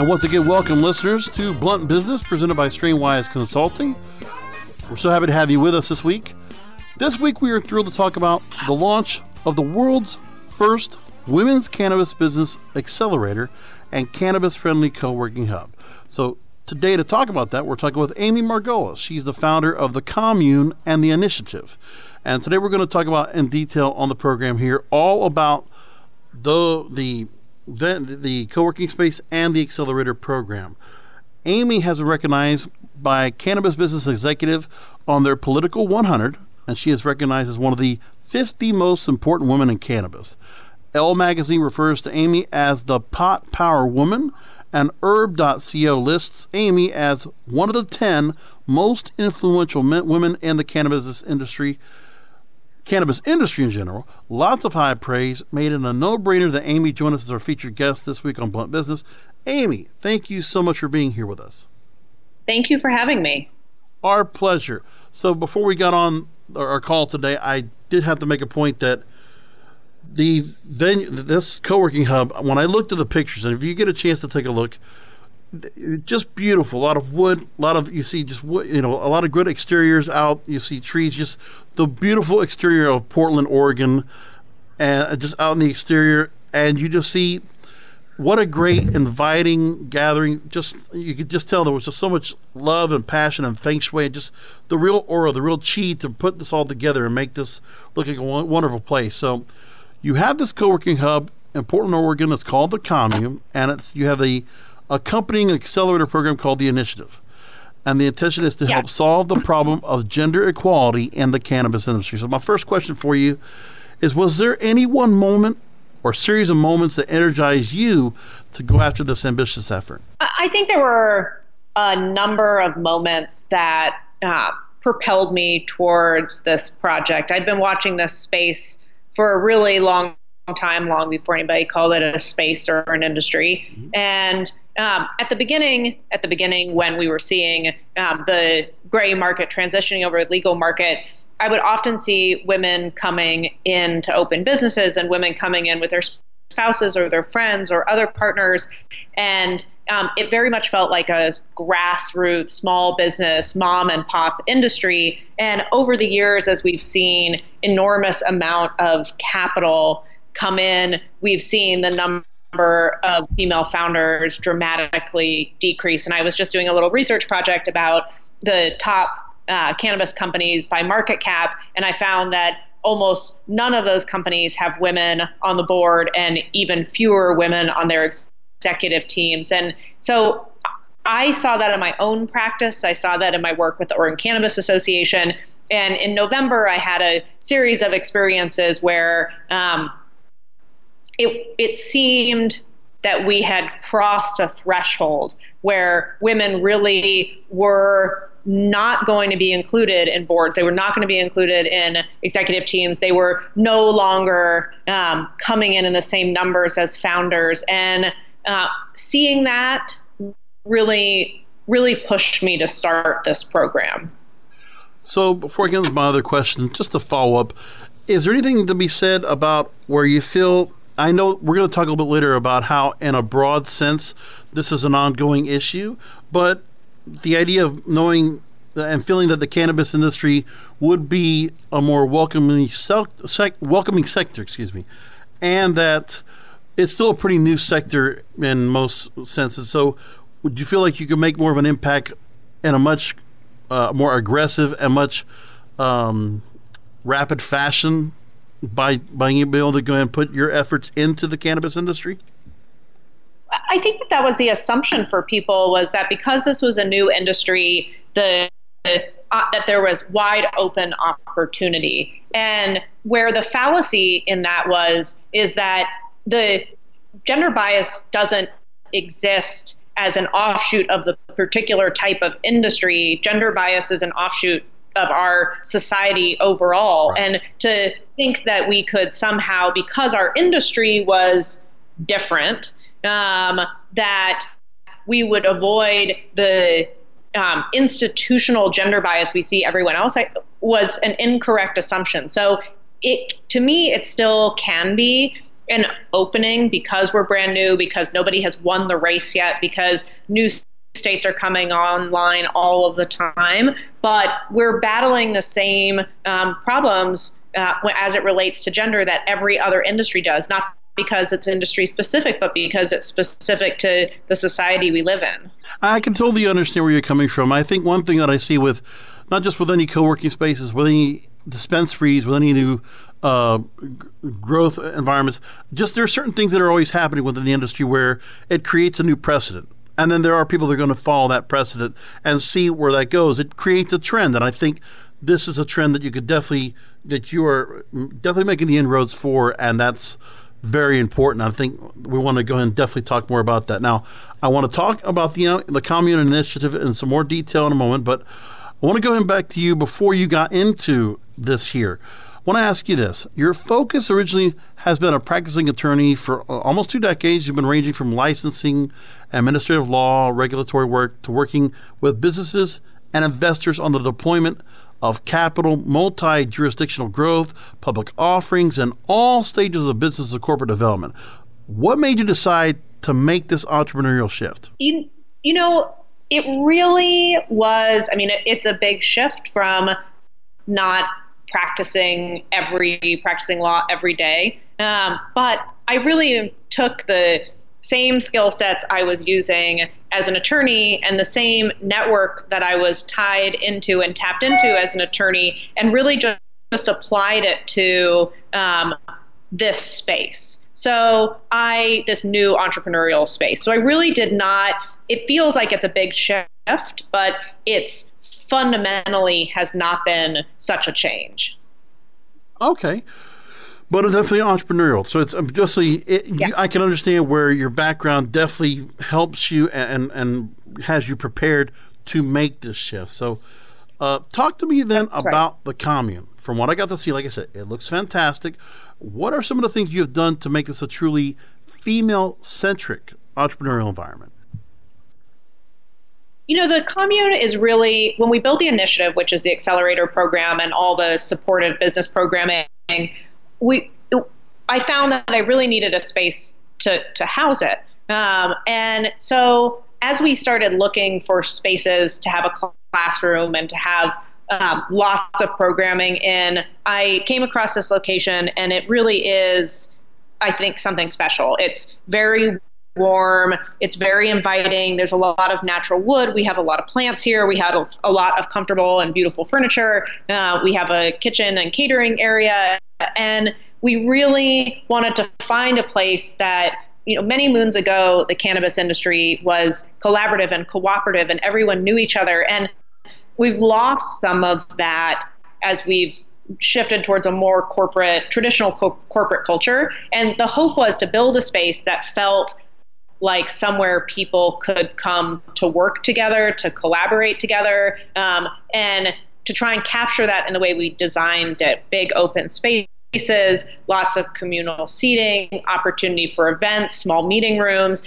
And once again, welcome listeners to Blunt Business presented by Strainwise Consulting. We're so happy to have you with us this week. This week, we are thrilled to talk about the launch of the world's first women's cannabis business accelerator and cannabis friendly co working hub. So, today to talk about that, we're talking with Amy Margolis. She's the founder of the Commune and the Initiative. And today we're going to talk about in detail on the program here all about the the the, the co-working space and the accelerator program. Amy has been recognized by Cannabis Business Executive on their Political 100, and she is recognized as one of the 50 most important women in cannabis. Elle Magazine refers to Amy as the pot power woman, and Herb.co lists Amy as one of the 10 most influential men, women in the cannabis industry cannabis industry in general. Lots of high praise. Made it a no brainer that Amy join us as our featured guest this week on Blunt Business. Amy, thank you so much for being here with us. Thank you for having me. Our pleasure. So, before we got on our call today, I did have to make a point that the venue, this co working hub, when I looked at the pictures, and if you get a chance to take a look, just beautiful. A lot of wood, a lot of you see just wood, you know, a lot of good exteriors out. You see trees, just the beautiful exterior of Portland, Oregon, and uh, just out in the exterior, and you just see what a great inviting gathering. Just you could just tell there was just so much love and passion and feng shui, and just the real aura, the real chi to put this all together and make this look like a wonderful place. So you have this co-working hub in Portland, Oregon. It's called the Commune, and it's you have the accompanying accelerator program called the Initiative. And the intention is to yeah. help solve the problem of gender equality in the cannabis industry. So, my first question for you is Was there any one moment or series of moments that energized you to go after this ambitious effort? I think there were a number of moments that uh, propelled me towards this project. I'd been watching this space for a really long time, long before anybody called it a space or an industry. Mm-hmm. And um, at the beginning, at the beginning, when we were seeing um, the gray market transitioning over to legal market, I would often see women coming in to open businesses and women coming in with their spouses or their friends or other partners, and um, it very much felt like a grassroots small business mom and pop industry. And over the years, as we've seen enormous amount of capital come in, we've seen the number of female founders dramatically decrease. And I was just doing a little research project about the top uh, cannabis companies by market cap, and I found that almost none of those companies have women on the board and even fewer women on their executive teams. And so I saw that in my own practice. I saw that in my work with the Oregon Cannabis Association. And in November, I had a series of experiences where um, it, it seemed that we had crossed a threshold where women really were not going to be included in boards. They were not going to be included in executive teams. They were no longer um, coming in in the same numbers as founders. And uh, seeing that really, really pushed me to start this program. So, before I get into my other question, just to follow up, is there anything to be said about where you feel I know we're going to talk a little bit later about how, in a broad sense, this is an ongoing issue, but the idea of knowing and feeling that the cannabis industry would be a more welcoming, sec- welcoming sector, excuse me, and that it's still a pretty new sector in most senses. So, would you feel like you could make more of an impact in a much uh, more aggressive and much um, rapid fashion by being able to go and put your efforts into the cannabis industry? I think that that was the assumption for people was that because this was a new industry, the uh, that there was wide open opportunity, and where the fallacy in that was is that the gender bias doesn't exist as an offshoot of the particular type of industry. Gender bias is an offshoot of our society overall. Right. And to think that we could somehow, because our industry was different, um, that we would avoid the um, institutional gender bias we see everyone else I, was an incorrect assumption. So it to me it still can be an opening because we're brand new because nobody has won the race yet because new states are coming online all of the time but we're battling the same um, problems uh, as it relates to gender that every other industry does not because it's industry specific, but because it's specific to the society we live in. I can totally understand where you're coming from. I think one thing that I see with not just with any co-working spaces, with any dispensaries, with any new uh, growth environments, just there are certain things that are always happening within the industry where it creates a new precedent. And then there are people that are going to follow that precedent and see where that goes. It creates a trend. And I think this is a trend that you could definitely, that you are definitely making the inroads for. And that's very important. I think we want to go ahead and definitely talk more about that. Now, I want to talk about the uh, the commune initiative in some more detail in a moment, but I want to go ahead back to you before you got into this here. I want to ask you this. Your focus originally has been a practicing attorney for uh, almost two decades. You've been ranging from licensing, administrative law, regulatory work to working with businesses and investors on the deployment of capital, multi jurisdictional growth, public offerings, and all stages of business and corporate development. What made you decide to make this entrepreneurial shift? You, you know, it really was, I mean, it, it's a big shift from not practicing every practicing law every day. Um, but I really took the same skill sets I was using as an attorney and the same network that I was tied into and tapped into as an attorney, and really just, just applied it to um, this space. So I this new entrepreneurial space. So I really did not. It feels like it's a big shift, but it's fundamentally has not been such a change. Okay but it's definitely entrepreneurial. So it's just it, yeah. you, I can understand where your background definitely helps you and and has you prepared to make this shift. So, uh, talk to me then That's about right. the commune. From what I got to see, like I said, it looks fantastic. What are some of the things you have done to make this a truly female centric entrepreneurial environment? You know, the commune is really, when we build the initiative, which is the accelerator program and all the supportive business programming, we I found that I really needed a space to to house it. Um, and so as we started looking for spaces to have a classroom and to have um, lots of programming in, I came across this location, and it really is, I think, something special. It's very warm. It's very inviting. There's a lot of natural wood. We have a lot of plants here. We have a, a lot of comfortable and beautiful furniture. Uh, we have a kitchen and catering area. And we really wanted to find a place that you know, many moons ago, the cannabis industry was collaborative and cooperative, and everyone knew each other. And we've lost some of that as we've shifted towards a more corporate, traditional co- corporate culture. And the hope was to build a space that felt like somewhere people could come to work together, to collaborate together, um, and to try and capture that in the way we designed it big open spaces, lots of communal seating, opportunity for events, small meeting rooms.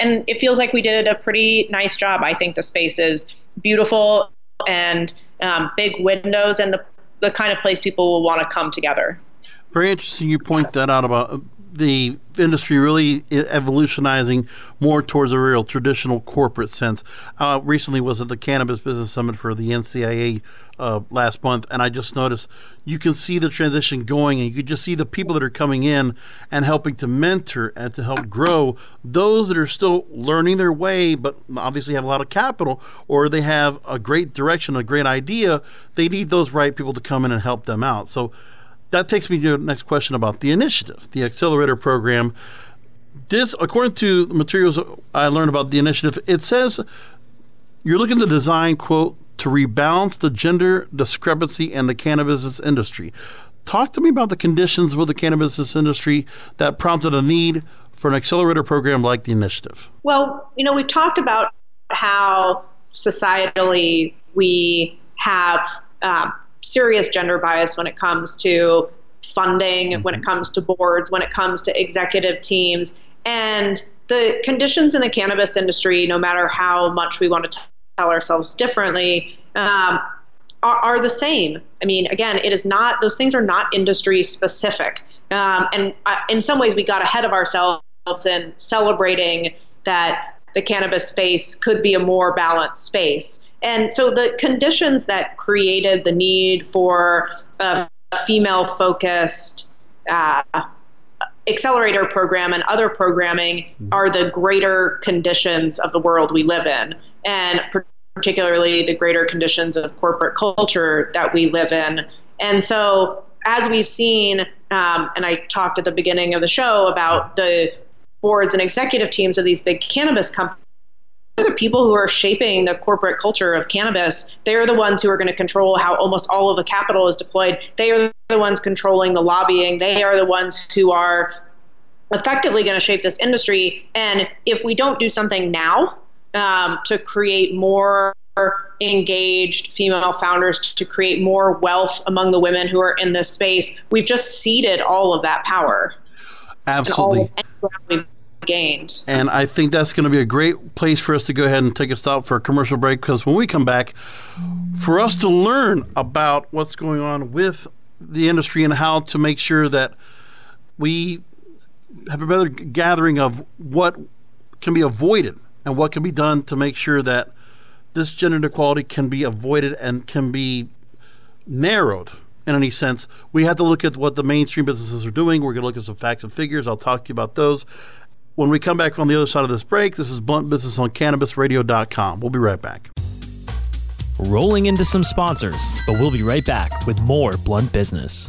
And it feels like we did a pretty nice job. I think the space is beautiful and um, big windows and the, the kind of place people will want to come together. Very interesting you point that out about the industry really evolutionizing more towards a real traditional corporate sense. Uh, recently was at the Cannabis Business Summit for the NCIA uh, last month, and I just noticed you can see the transition going, and you can just see the people that are coming in and helping to mentor and to help grow those that are still learning their way, but obviously have a lot of capital or they have a great direction, a great idea. They need those right people to come in and help them out. So that takes me to the next question about the initiative, the accelerator program. This, according to the materials I learned about the initiative, it says you're looking to design, quote, to rebalance the gender discrepancy in the cannabis industry. Talk to me about the conditions with the cannabis industry that prompted a need for an accelerator program like the initiative? Well, you know, we talked about how societally we have uh, serious gender bias when it comes to funding, mm-hmm. when it comes to boards, when it comes to executive teams. And the conditions in the cannabis industry, no matter how much we want to tell ourselves differently, um, are, are, the same. I mean, again, it is not; those things are not industry specific. Um, and uh, in some ways, we got ahead of ourselves in celebrating that the cannabis space could be a more balanced space. And so the conditions that created the need for a female focused uh, accelerator program and other programming mm-hmm. are the greater conditions of the world we live in, and particularly the greater conditions of corporate culture that we live in. And so, as we've seen, um, and I talked at the beginning of the show about the boards and executive teams of these big cannabis companies the people who are shaping the corporate culture of cannabis. They are the ones who are going to control how almost all of the capital is deployed. They are the ones controlling the lobbying. They are the ones who are effectively going to shape this industry. And if we don't do something now um, to create more engaged female founders to create more wealth among the women who are in this space, we've just ceded all of that power. Absolutely gained. And I think that's going to be a great place for us to go ahead and take a stop for a commercial break because when we come back, for us to learn about what's going on with the industry and how to make sure that we have a better gathering of what can be avoided and what can be done to make sure that this gender inequality can be avoided and can be narrowed in any sense. We have to look at what the mainstream businesses are doing. We're going to look at some facts and figures. I'll talk to you about those. When we come back on the other side of this break, this is Blunt Business on CannabisRadio.com. We'll be right back. Rolling into some sponsors, but we'll be right back with more Blunt Business.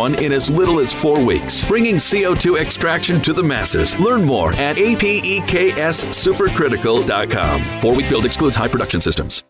one in as little as four weeks, bringing CO2 extraction to the masses. Learn more at apexsupercritical.com. Four week build excludes high production systems.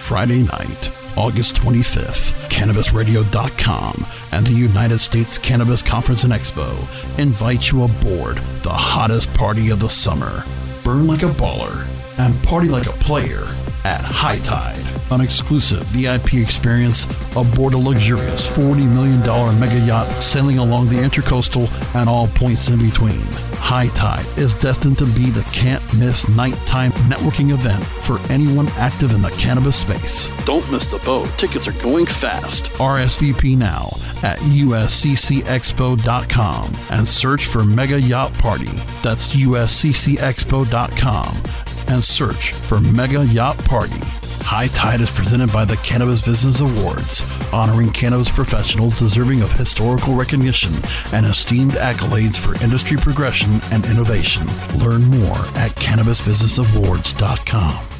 Friday night, August 25th, CannabisRadio.com and the United States Cannabis Conference and Expo invite you aboard the hottest party of the summer. Burn like a baller and party like a player at High Tide. An exclusive VIP experience aboard a luxurious $40 million mega yacht sailing along the intercoastal and all points in between. High Tide is destined to be the can't miss nighttime networking event for anyone active in the cannabis space. Don't miss the boat. Tickets are going fast. RSVP now at usccexpo.com and search for Mega Yacht Party. That's usccexpo.com and search for Mega Yacht Party. High Tide is presented by the Cannabis Business Awards, honoring cannabis professionals deserving of historical recognition and esteemed accolades for industry progression and innovation. Learn more at cannabisbusinessawards.com.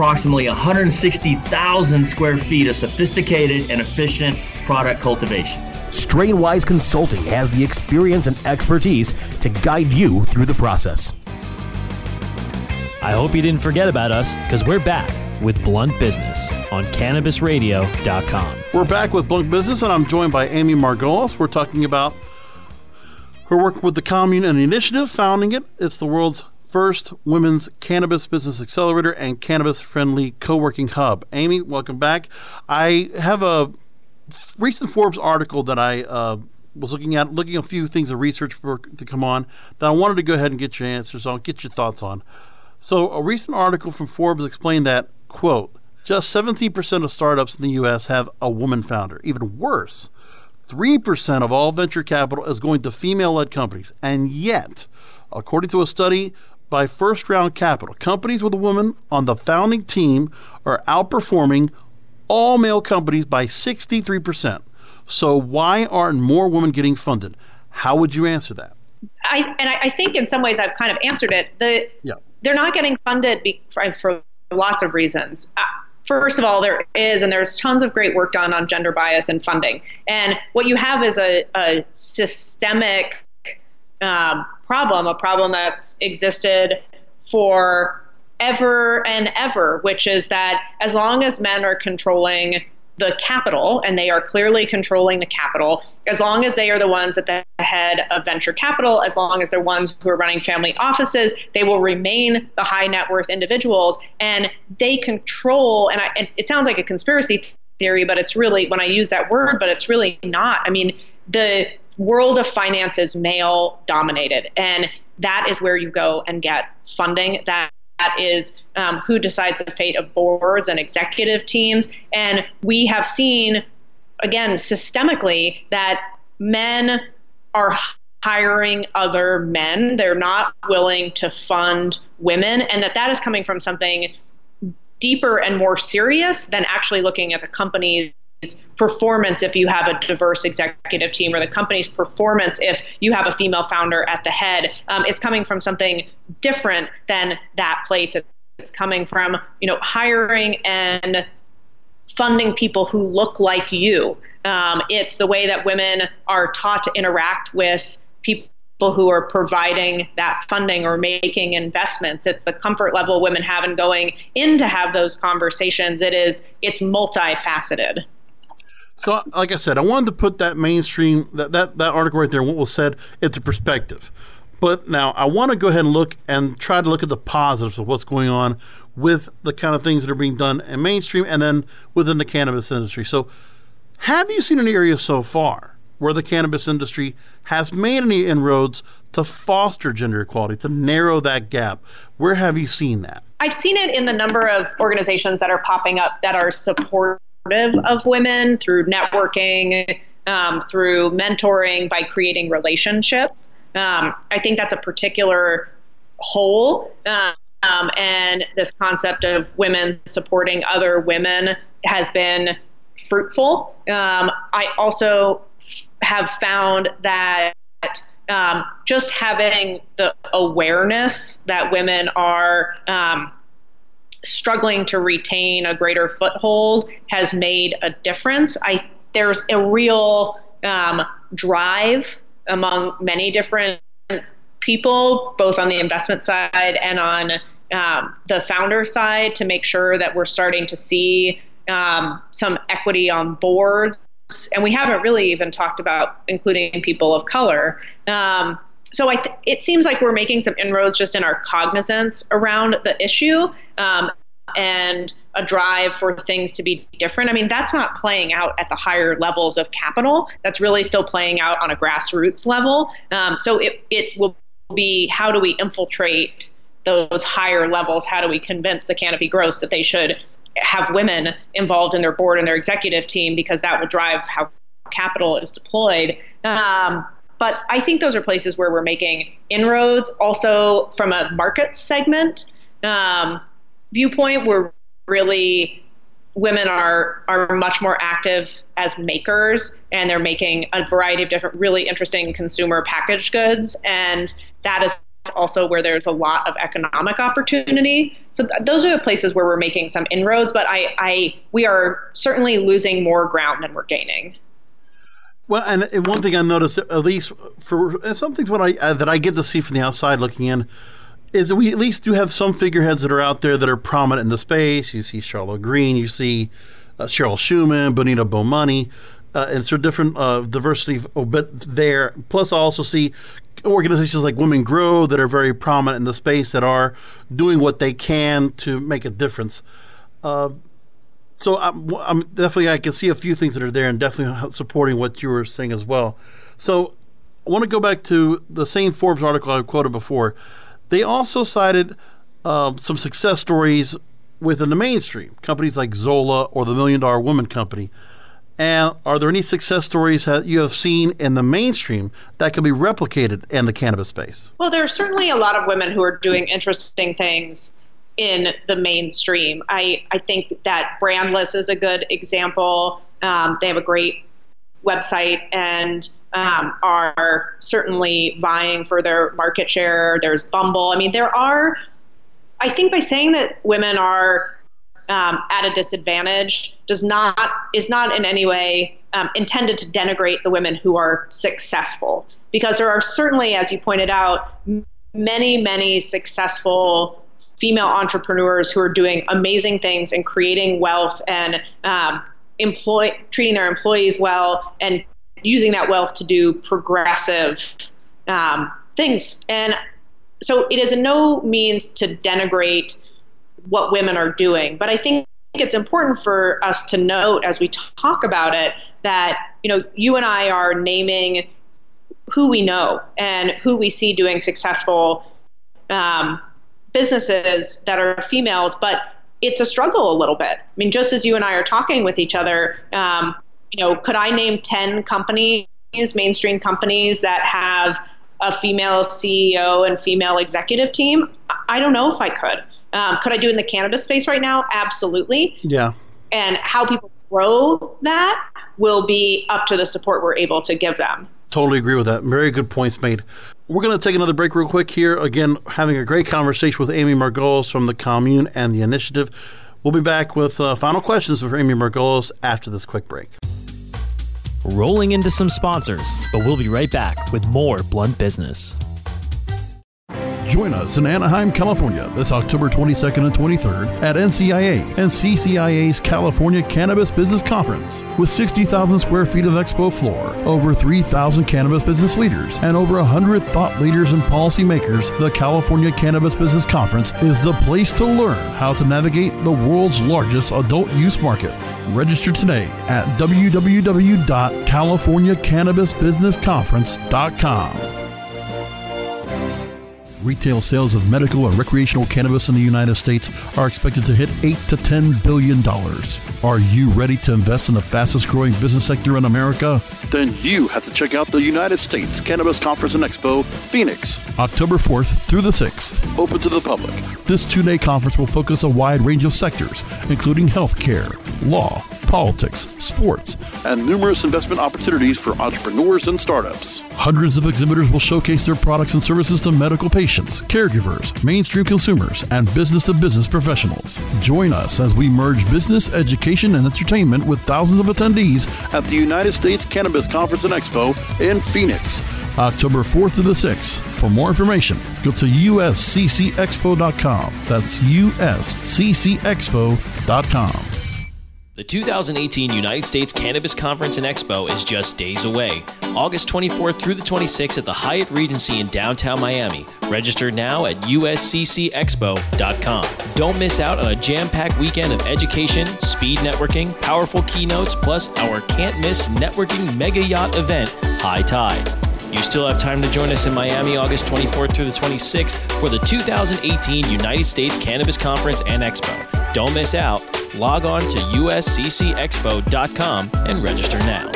approximately 160,000 square feet of sophisticated and efficient product cultivation. Strainwise Consulting has the experience and expertise to guide you through the process. I hope you didn't forget about us because we're back with Blunt Business on CannabisRadio.com. We're back with Blunt Business, and I'm joined by Amy Margolis. We're talking about her work with the Commune and the Initiative, founding it. It's the world's first women's cannabis business accelerator and cannabis friendly co working hub. Amy, welcome back. I have a recent Forbes article that I uh, was looking at looking at a few things of research for, to come on that I wanted to go ahead and get your answers on, get your thoughts on. So, a recent article from Forbes explained that quote just 17% of startups in the U.S. have a woman founder. Even worse, 3% of all venture capital is going to female led companies. And yet, according to a study by First Round Capital, companies with a woman on the founding team are outperforming all male companies by 63%. So, why aren't more women getting funded? How would you answer that? I, and I think in some ways I've kind of answered it. The, yeah. They're not getting funded be, for, for, lots of reasons. Uh, first of all, there is, and there's tons of great work done on gender bias and funding. And what you have is a, a systemic um, problem, a problem that's existed for ever and ever, which is that as long as men are controlling the capital, and they are clearly controlling the capital, as long as they are the ones at the head of venture capital, as long as they're ones who are running family offices, they will remain the high net worth individuals, and they control. And, I, and it sounds like a conspiracy theory, but it's really when I use that word, but it's really not. I mean, the world of finance is male dominated, and that is where you go and get funding. That that is um, who decides the fate of boards and executive teams. And we have seen, again, systemically, that men are hiring other men. They're not willing to fund women, and that that is coming from something deeper and more serious than actually looking at the company's performance if you have a diverse executive team or the company's performance if you have a female founder at the head. Um, it's coming from something different than that place. It's coming from you know hiring and funding people who look like you. Um, it's the way that women are taught to interact with people who are providing that funding or making investments. It's the comfort level women have in going in to have those conversations. It is it's multifaceted so, like I said, I wanted to put that mainstream that that, that article right there, what was said, into perspective. But now I want to go ahead and look and try to look at the positives of what's going on with the kind of things that are being done in mainstream and then within the cannabis industry. So, have you seen any areas so far where the cannabis industry has made any inroads to foster gender equality, to narrow that gap? Where have you seen that? I've seen it in the number of organizations that are popping up that are supporting of women through networking, um, through mentoring, by creating relationships. Um, I think that's a particular whole. Um, and this concept of women supporting other women has been fruitful. Um, I also have found that um, just having the awareness that women are um, struggling to retain a greater foothold has made a difference. I there's a real um, drive among many different people, both on the investment side and on um, the founder side, to make sure that we're starting to see um, some equity on boards. And we haven't really even talked about including people of color. Um, so th- it seems like we're making some inroads just in our cognizance around the issue um, and a drive for things to be different. I mean, that's not playing out at the higher levels of capital. That's really still playing out on a grassroots level. Um, so it, it will be how do we infiltrate those higher levels? How do we convince the canopy growths that they should have women involved in their board and their executive team because that will drive how capital is deployed. Um, but I think those are places where we're making inroads. Also, from a market segment um, viewpoint, we're really women are are much more active as makers and they're making a variety of different really interesting consumer packaged goods. And that is also where there's a lot of economic opportunity. So th- those are the places where we're making some inroads but I, I we are certainly losing more ground than we're gaining well, and one thing I noticed, at least for some things, what I uh, that I get to see from the outside looking in, is that we at least do have some figureheads that are out there that are prominent in the space. You see Charlo Greene, you see uh, Cheryl Shuman, Bonita Bomani, uh, and so different uh, diversity bit there. Plus, I also see organizations like Women Grow that are very prominent in the space that are doing what they can to make a difference. Uh, So I'm, I'm definitely I can see a few things that are there, and definitely supporting what you were saying as well. So I want to go back to the same Forbes article I quoted before. They also cited um, some success stories within the mainstream, companies like Zola or the Million Dollar Woman Company. And are there any success stories that you have seen in the mainstream that can be replicated in the cannabis space? Well, there are certainly a lot of women who are doing interesting things in the mainstream. I, I think that Brandless is a good example. Um, they have a great website and um, are certainly vying for their market share. There's Bumble. I mean, there are, I think by saying that women are um, at a disadvantage does not is not in any way um, intended to denigrate the women who are successful because there are certainly as you pointed out many many successful female entrepreneurs who are doing amazing things and creating wealth and um, employ treating their employees well and using that wealth to do progressive um, things. And so it is no means to denigrate what women are doing, but I think it's important for us to note as we talk about it that you know you and I are naming who we know and who we see doing successful um, businesses that are females, but it's a struggle a little bit. I mean, just as you and I are talking with each other, um, you know, could I name 10 companies, mainstream companies that have a female CEO and female executive team? I don't know if I could. Um, could I do in the cannabis space right now? Absolutely. Yeah. And how people grow that will be up to the support we're able to give them. Totally agree with that. Very good points made. We're going to take another break real quick here. Again, having a great conversation with Amy Margolis from the Commune and the Initiative. We'll be back with uh, final questions for Amy Margolis after this quick break. Rolling into some sponsors, but we'll be right back with more Blunt Business. Join us in Anaheim, California this October 22nd and 23rd at NCIA and CCIA's California Cannabis Business Conference. With 60,000 square feet of expo floor, over 3,000 cannabis business leaders, and over 100 thought leaders and policymakers, the California Cannabis Business Conference is the place to learn how to navigate the world's largest adult use market. Register today at www.californiacannabisbusinessconference.com. Retail sales of medical and recreational cannabis in the United States are expected to hit 8 to 10 billion dollars. Are you ready to invest in the fastest growing business sector in America? Then you have to check out the United States Cannabis Conference and Expo, Phoenix, October 4th through the 6th. open to the public. This two-day conference will focus a wide range of sectors, including healthcare, law, politics, sports, and numerous investment opportunities for entrepreneurs and startups. Hundreds of exhibitors will showcase their products and services to medical patients, caregivers, mainstream consumers, and business to business professionals. Join us as we merge business, education, and entertainment with thousands of attendees At the United States Cannabis Conference and Expo in Phoenix. October 4th to the 6th. For more information, go to usccexpo.com. That's usccexpo.com. The 2018 United States Cannabis Conference and Expo is just days away. August 24th through the 26th at the Hyatt Regency in downtown Miami. Register now at usccexpo.com. Don't miss out on a jam packed weekend of education, speed networking, powerful keynotes, plus our can't miss networking mega yacht event, High Tide. You still have time to join us in Miami August 24th through the 26th for the 2018 United States Cannabis Conference and Expo. Don't miss out. Log on to usccexpo.com and register now.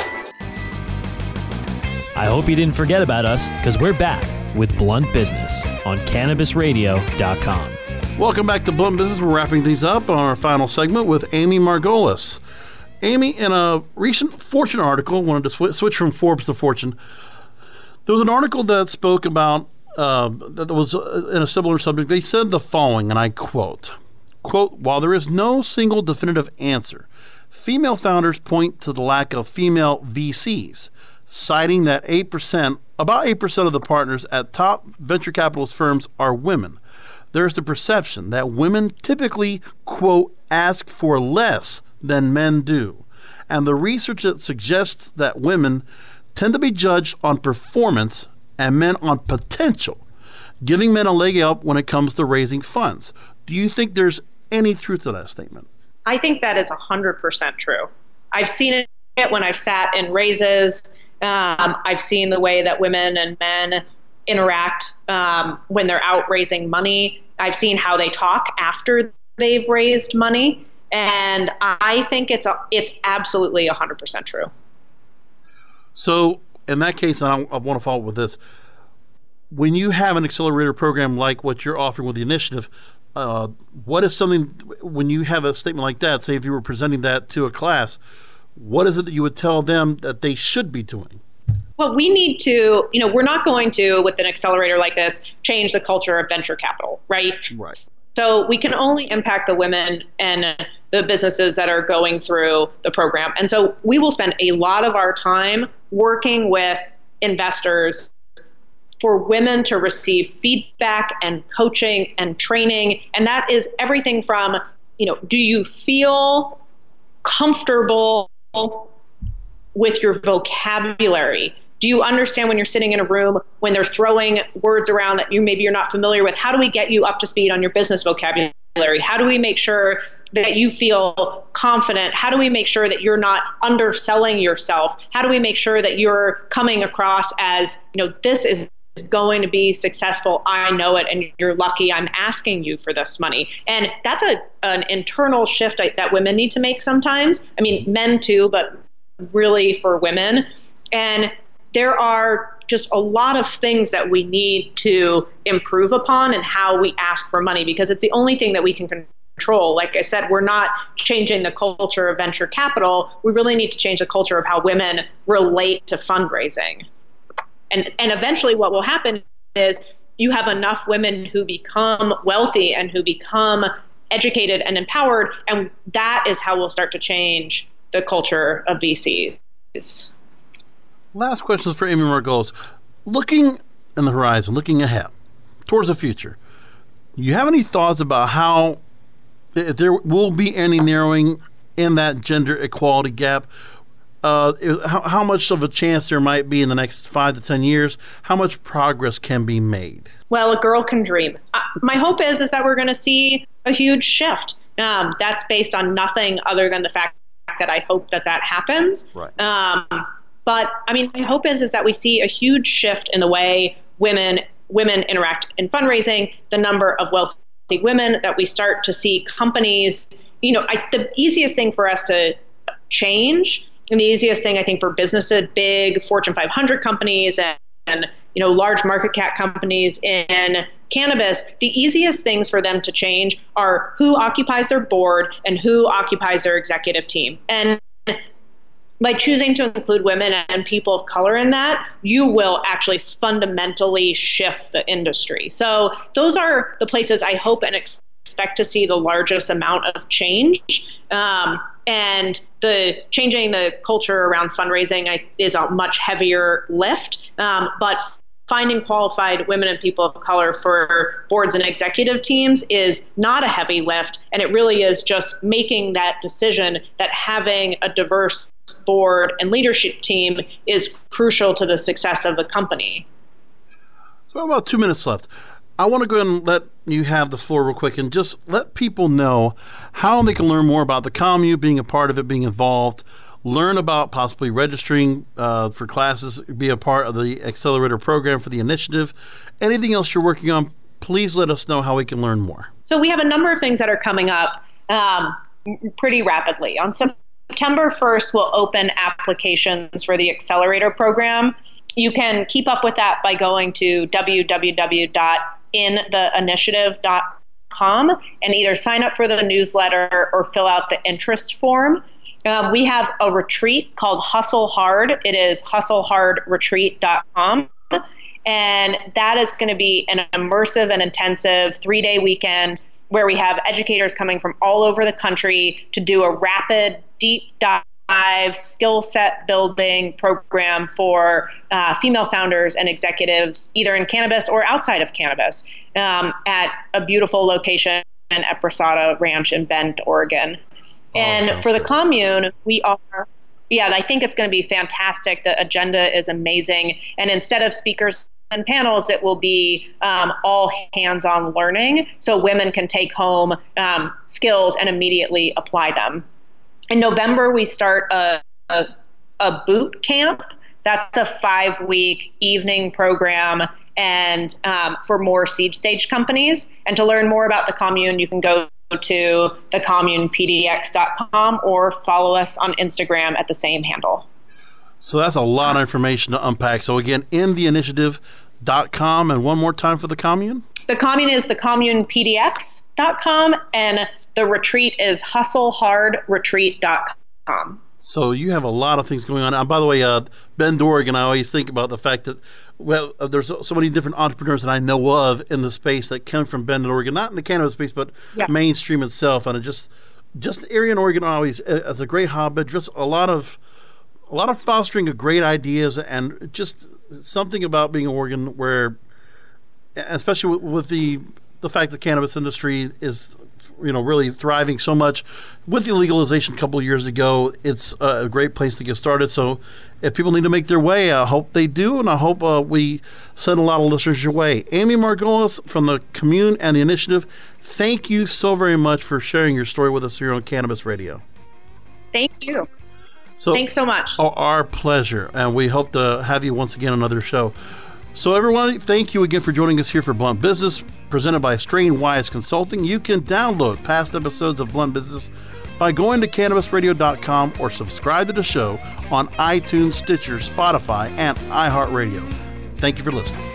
I hope you didn't forget about us because we're back with Blunt Business on cannabisradio.com. Welcome back to Blunt Business. We're wrapping things up on our final segment with Amy Margolis. Amy, in a recent Fortune article, wanted to sw- switch from Forbes to Fortune. There was an article that spoke about uh, that was uh, in a similar subject. They said the following, and I quote: "Quote: While there is no single definitive answer, female founders point to the lack of female VCs, citing that eight percent, about eight percent of the partners at top venture capitalist firms are women." There's the perception that women typically, quote, ask for less than men do. And the research that suggests that women tend to be judged on performance and men on potential, giving men a leg up when it comes to raising funds. Do you think there's any truth to that statement? I think that is 100% true. I've seen it when I've sat in raises. Um, I've seen the way that women and men interact um, when they're out raising money. I've seen how they talk after they've raised money. And I think it's a, it's absolutely 100% true. So, in that case, I, I want to follow up with this. When you have an accelerator program like what you're offering with the initiative, uh, what is something when you have a statement like that? Say, if you were presenting that to a class, what is it that you would tell them that they should be doing? Well, we need to, you know, we're not going to, with an accelerator like this, change the culture of venture capital, right? Right. So we can only impact the women and the businesses that are going through the program. And so we will spend a lot of our time working with investors for women to receive feedback and coaching and training. And that is everything from, you know, do you feel comfortable with your vocabulary? Do you understand when you're sitting in a room when they're throwing words around that you maybe you're not familiar with? How do we get you up to speed on your business vocabulary? How do we make sure that you feel confident? How do we make sure that you're not underselling yourself? How do we make sure that you're coming across as, you know, this is going to be successful. I know it, and you're lucky. I'm asking you for this money, and that's a an internal shift that women need to make sometimes. I mean, men too, but really for women. And there are just a lot of things that we need to improve upon and how we ask for money because it's the only thing that we can control. Like I said, we're not changing the culture of venture capital. We really need to change the culture of how women relate to fundraising. And and eventually what will happen is you have enough women who become wealthy and who become educated and empowered and that is how we'll start to change the culture of VCs. Last question is for Amy Margolis. Looking in the horizon, looking ahead towards the future, you have any thoughts about how if there will be any narrowing in that gender equality gap? Uh, how, how much of a chance there might be in the next five to ten years? How much progress can be made? Well, a girl can dream. Uh, my hope is is that we're going to see a huge shift. Um, that's based on nothing other than the fact that I hope that that happens. Right. Um, but I mean, my hope is is that we see a huge shift in the way women women interact in fundraising, the number of wealthy women that we start to see companies. You know, I, the easiest thing for us to change, and the easiest thing I think for businesses, big Fortune 500 companies and, and you know large market cap companies in cannabis, the easiest things for them to change are who occupies their board and who occupies their executive team. And by choosing to include women and people of color in that, you will actually fundamentally shift the industry. So, those are the places I hope and expect to see the largest amount of change. Um, and the changing the culture around fundraising is a much heavier lift. Um, but finding qualified women and people of color for boards and executive teams is not a heavy lift. And it really is just making that decision that having a diverse board and leadership team is crucial to the success of the company. So, about two minutes left. I want to go ahead and let you have the floor real quick and just let people know how they can learn more about the commune, being a part of it, being involved, learn about possibly registering uh, for classes, be a part of the accelerator program for the initiative. Anything else you're working on, please let us know how we can learn more. So we have a number of things that are coming up um, pretty rapidly. On September 1st, we'll open applications for the accelerator program. You can keep up with that by going to www.intheinitiative.com and either sign up for the newsletter or fill out the interest form. Um, we have a retreat called Hustle Hard. It is hustlehardretreat.com. And that is going to be an immersive and intensive three day weekend where we have educators coming from all over the country to do a rapid, deep dive skill set building program for uh, female founders and executives, either in cannabis or outside of cannabis, um, at a beautiful location at Brasada Ranch in Bend, Oregon. Oh, and for the good. commune, we are yeah, I think it's going to be fantastic. The agenda is amazing. And instead of speakers and panels, it will be um, all hands on learning so women can take home um, skills and immediately apply them. In November, we start a, a, a boot camp. That's a five week evening program and um, for more seed stage companies. And to learn more about the commune, you can go to thecommunepdx.com or follow us on Instagram at the same handle. So that's a lot of information to unpack. So again, intheinitiative.com and one more time for the commune. The commune is thecommunepdx.com and the retreat is hustlehardretreat.com. So you have a lot of things going on. And by the way, uh, Bend, Oregon, I always think about the fact that well, uh, there's so many different entrepreneurs that I know of in the space that come from Bend, Oregon, not in the cannabis space, but yeah. mainstream itself, and it just just the area in Oregon always uh, as a great hotbed, just a lot of a lot of fostering of great ideas and just something about being Oregon where, especially with, with the the fact that the cannabis industry is you know really thriving so much. With the legalization a couple of years ago it's a great place to get started. So if people need to make their way i hope they do and i hope uh, we send a lot of listeners your way. Amy margolis from the commune and the initiative thank you so very much for sharing your story with us here on cannabis radio. Thank you. So thanks so much. oh, our pleasure and we hope to have you once again on another show so, everyone, thank you again for joining us here for Blunt Business, presented by Strain Wise Consulting. You can download past episodes of Blunt Business by going to cannabisradio.com or subscribe to the show on iTunes, Stitcher, Spotify, and iHeartRadio. Thank you for listening.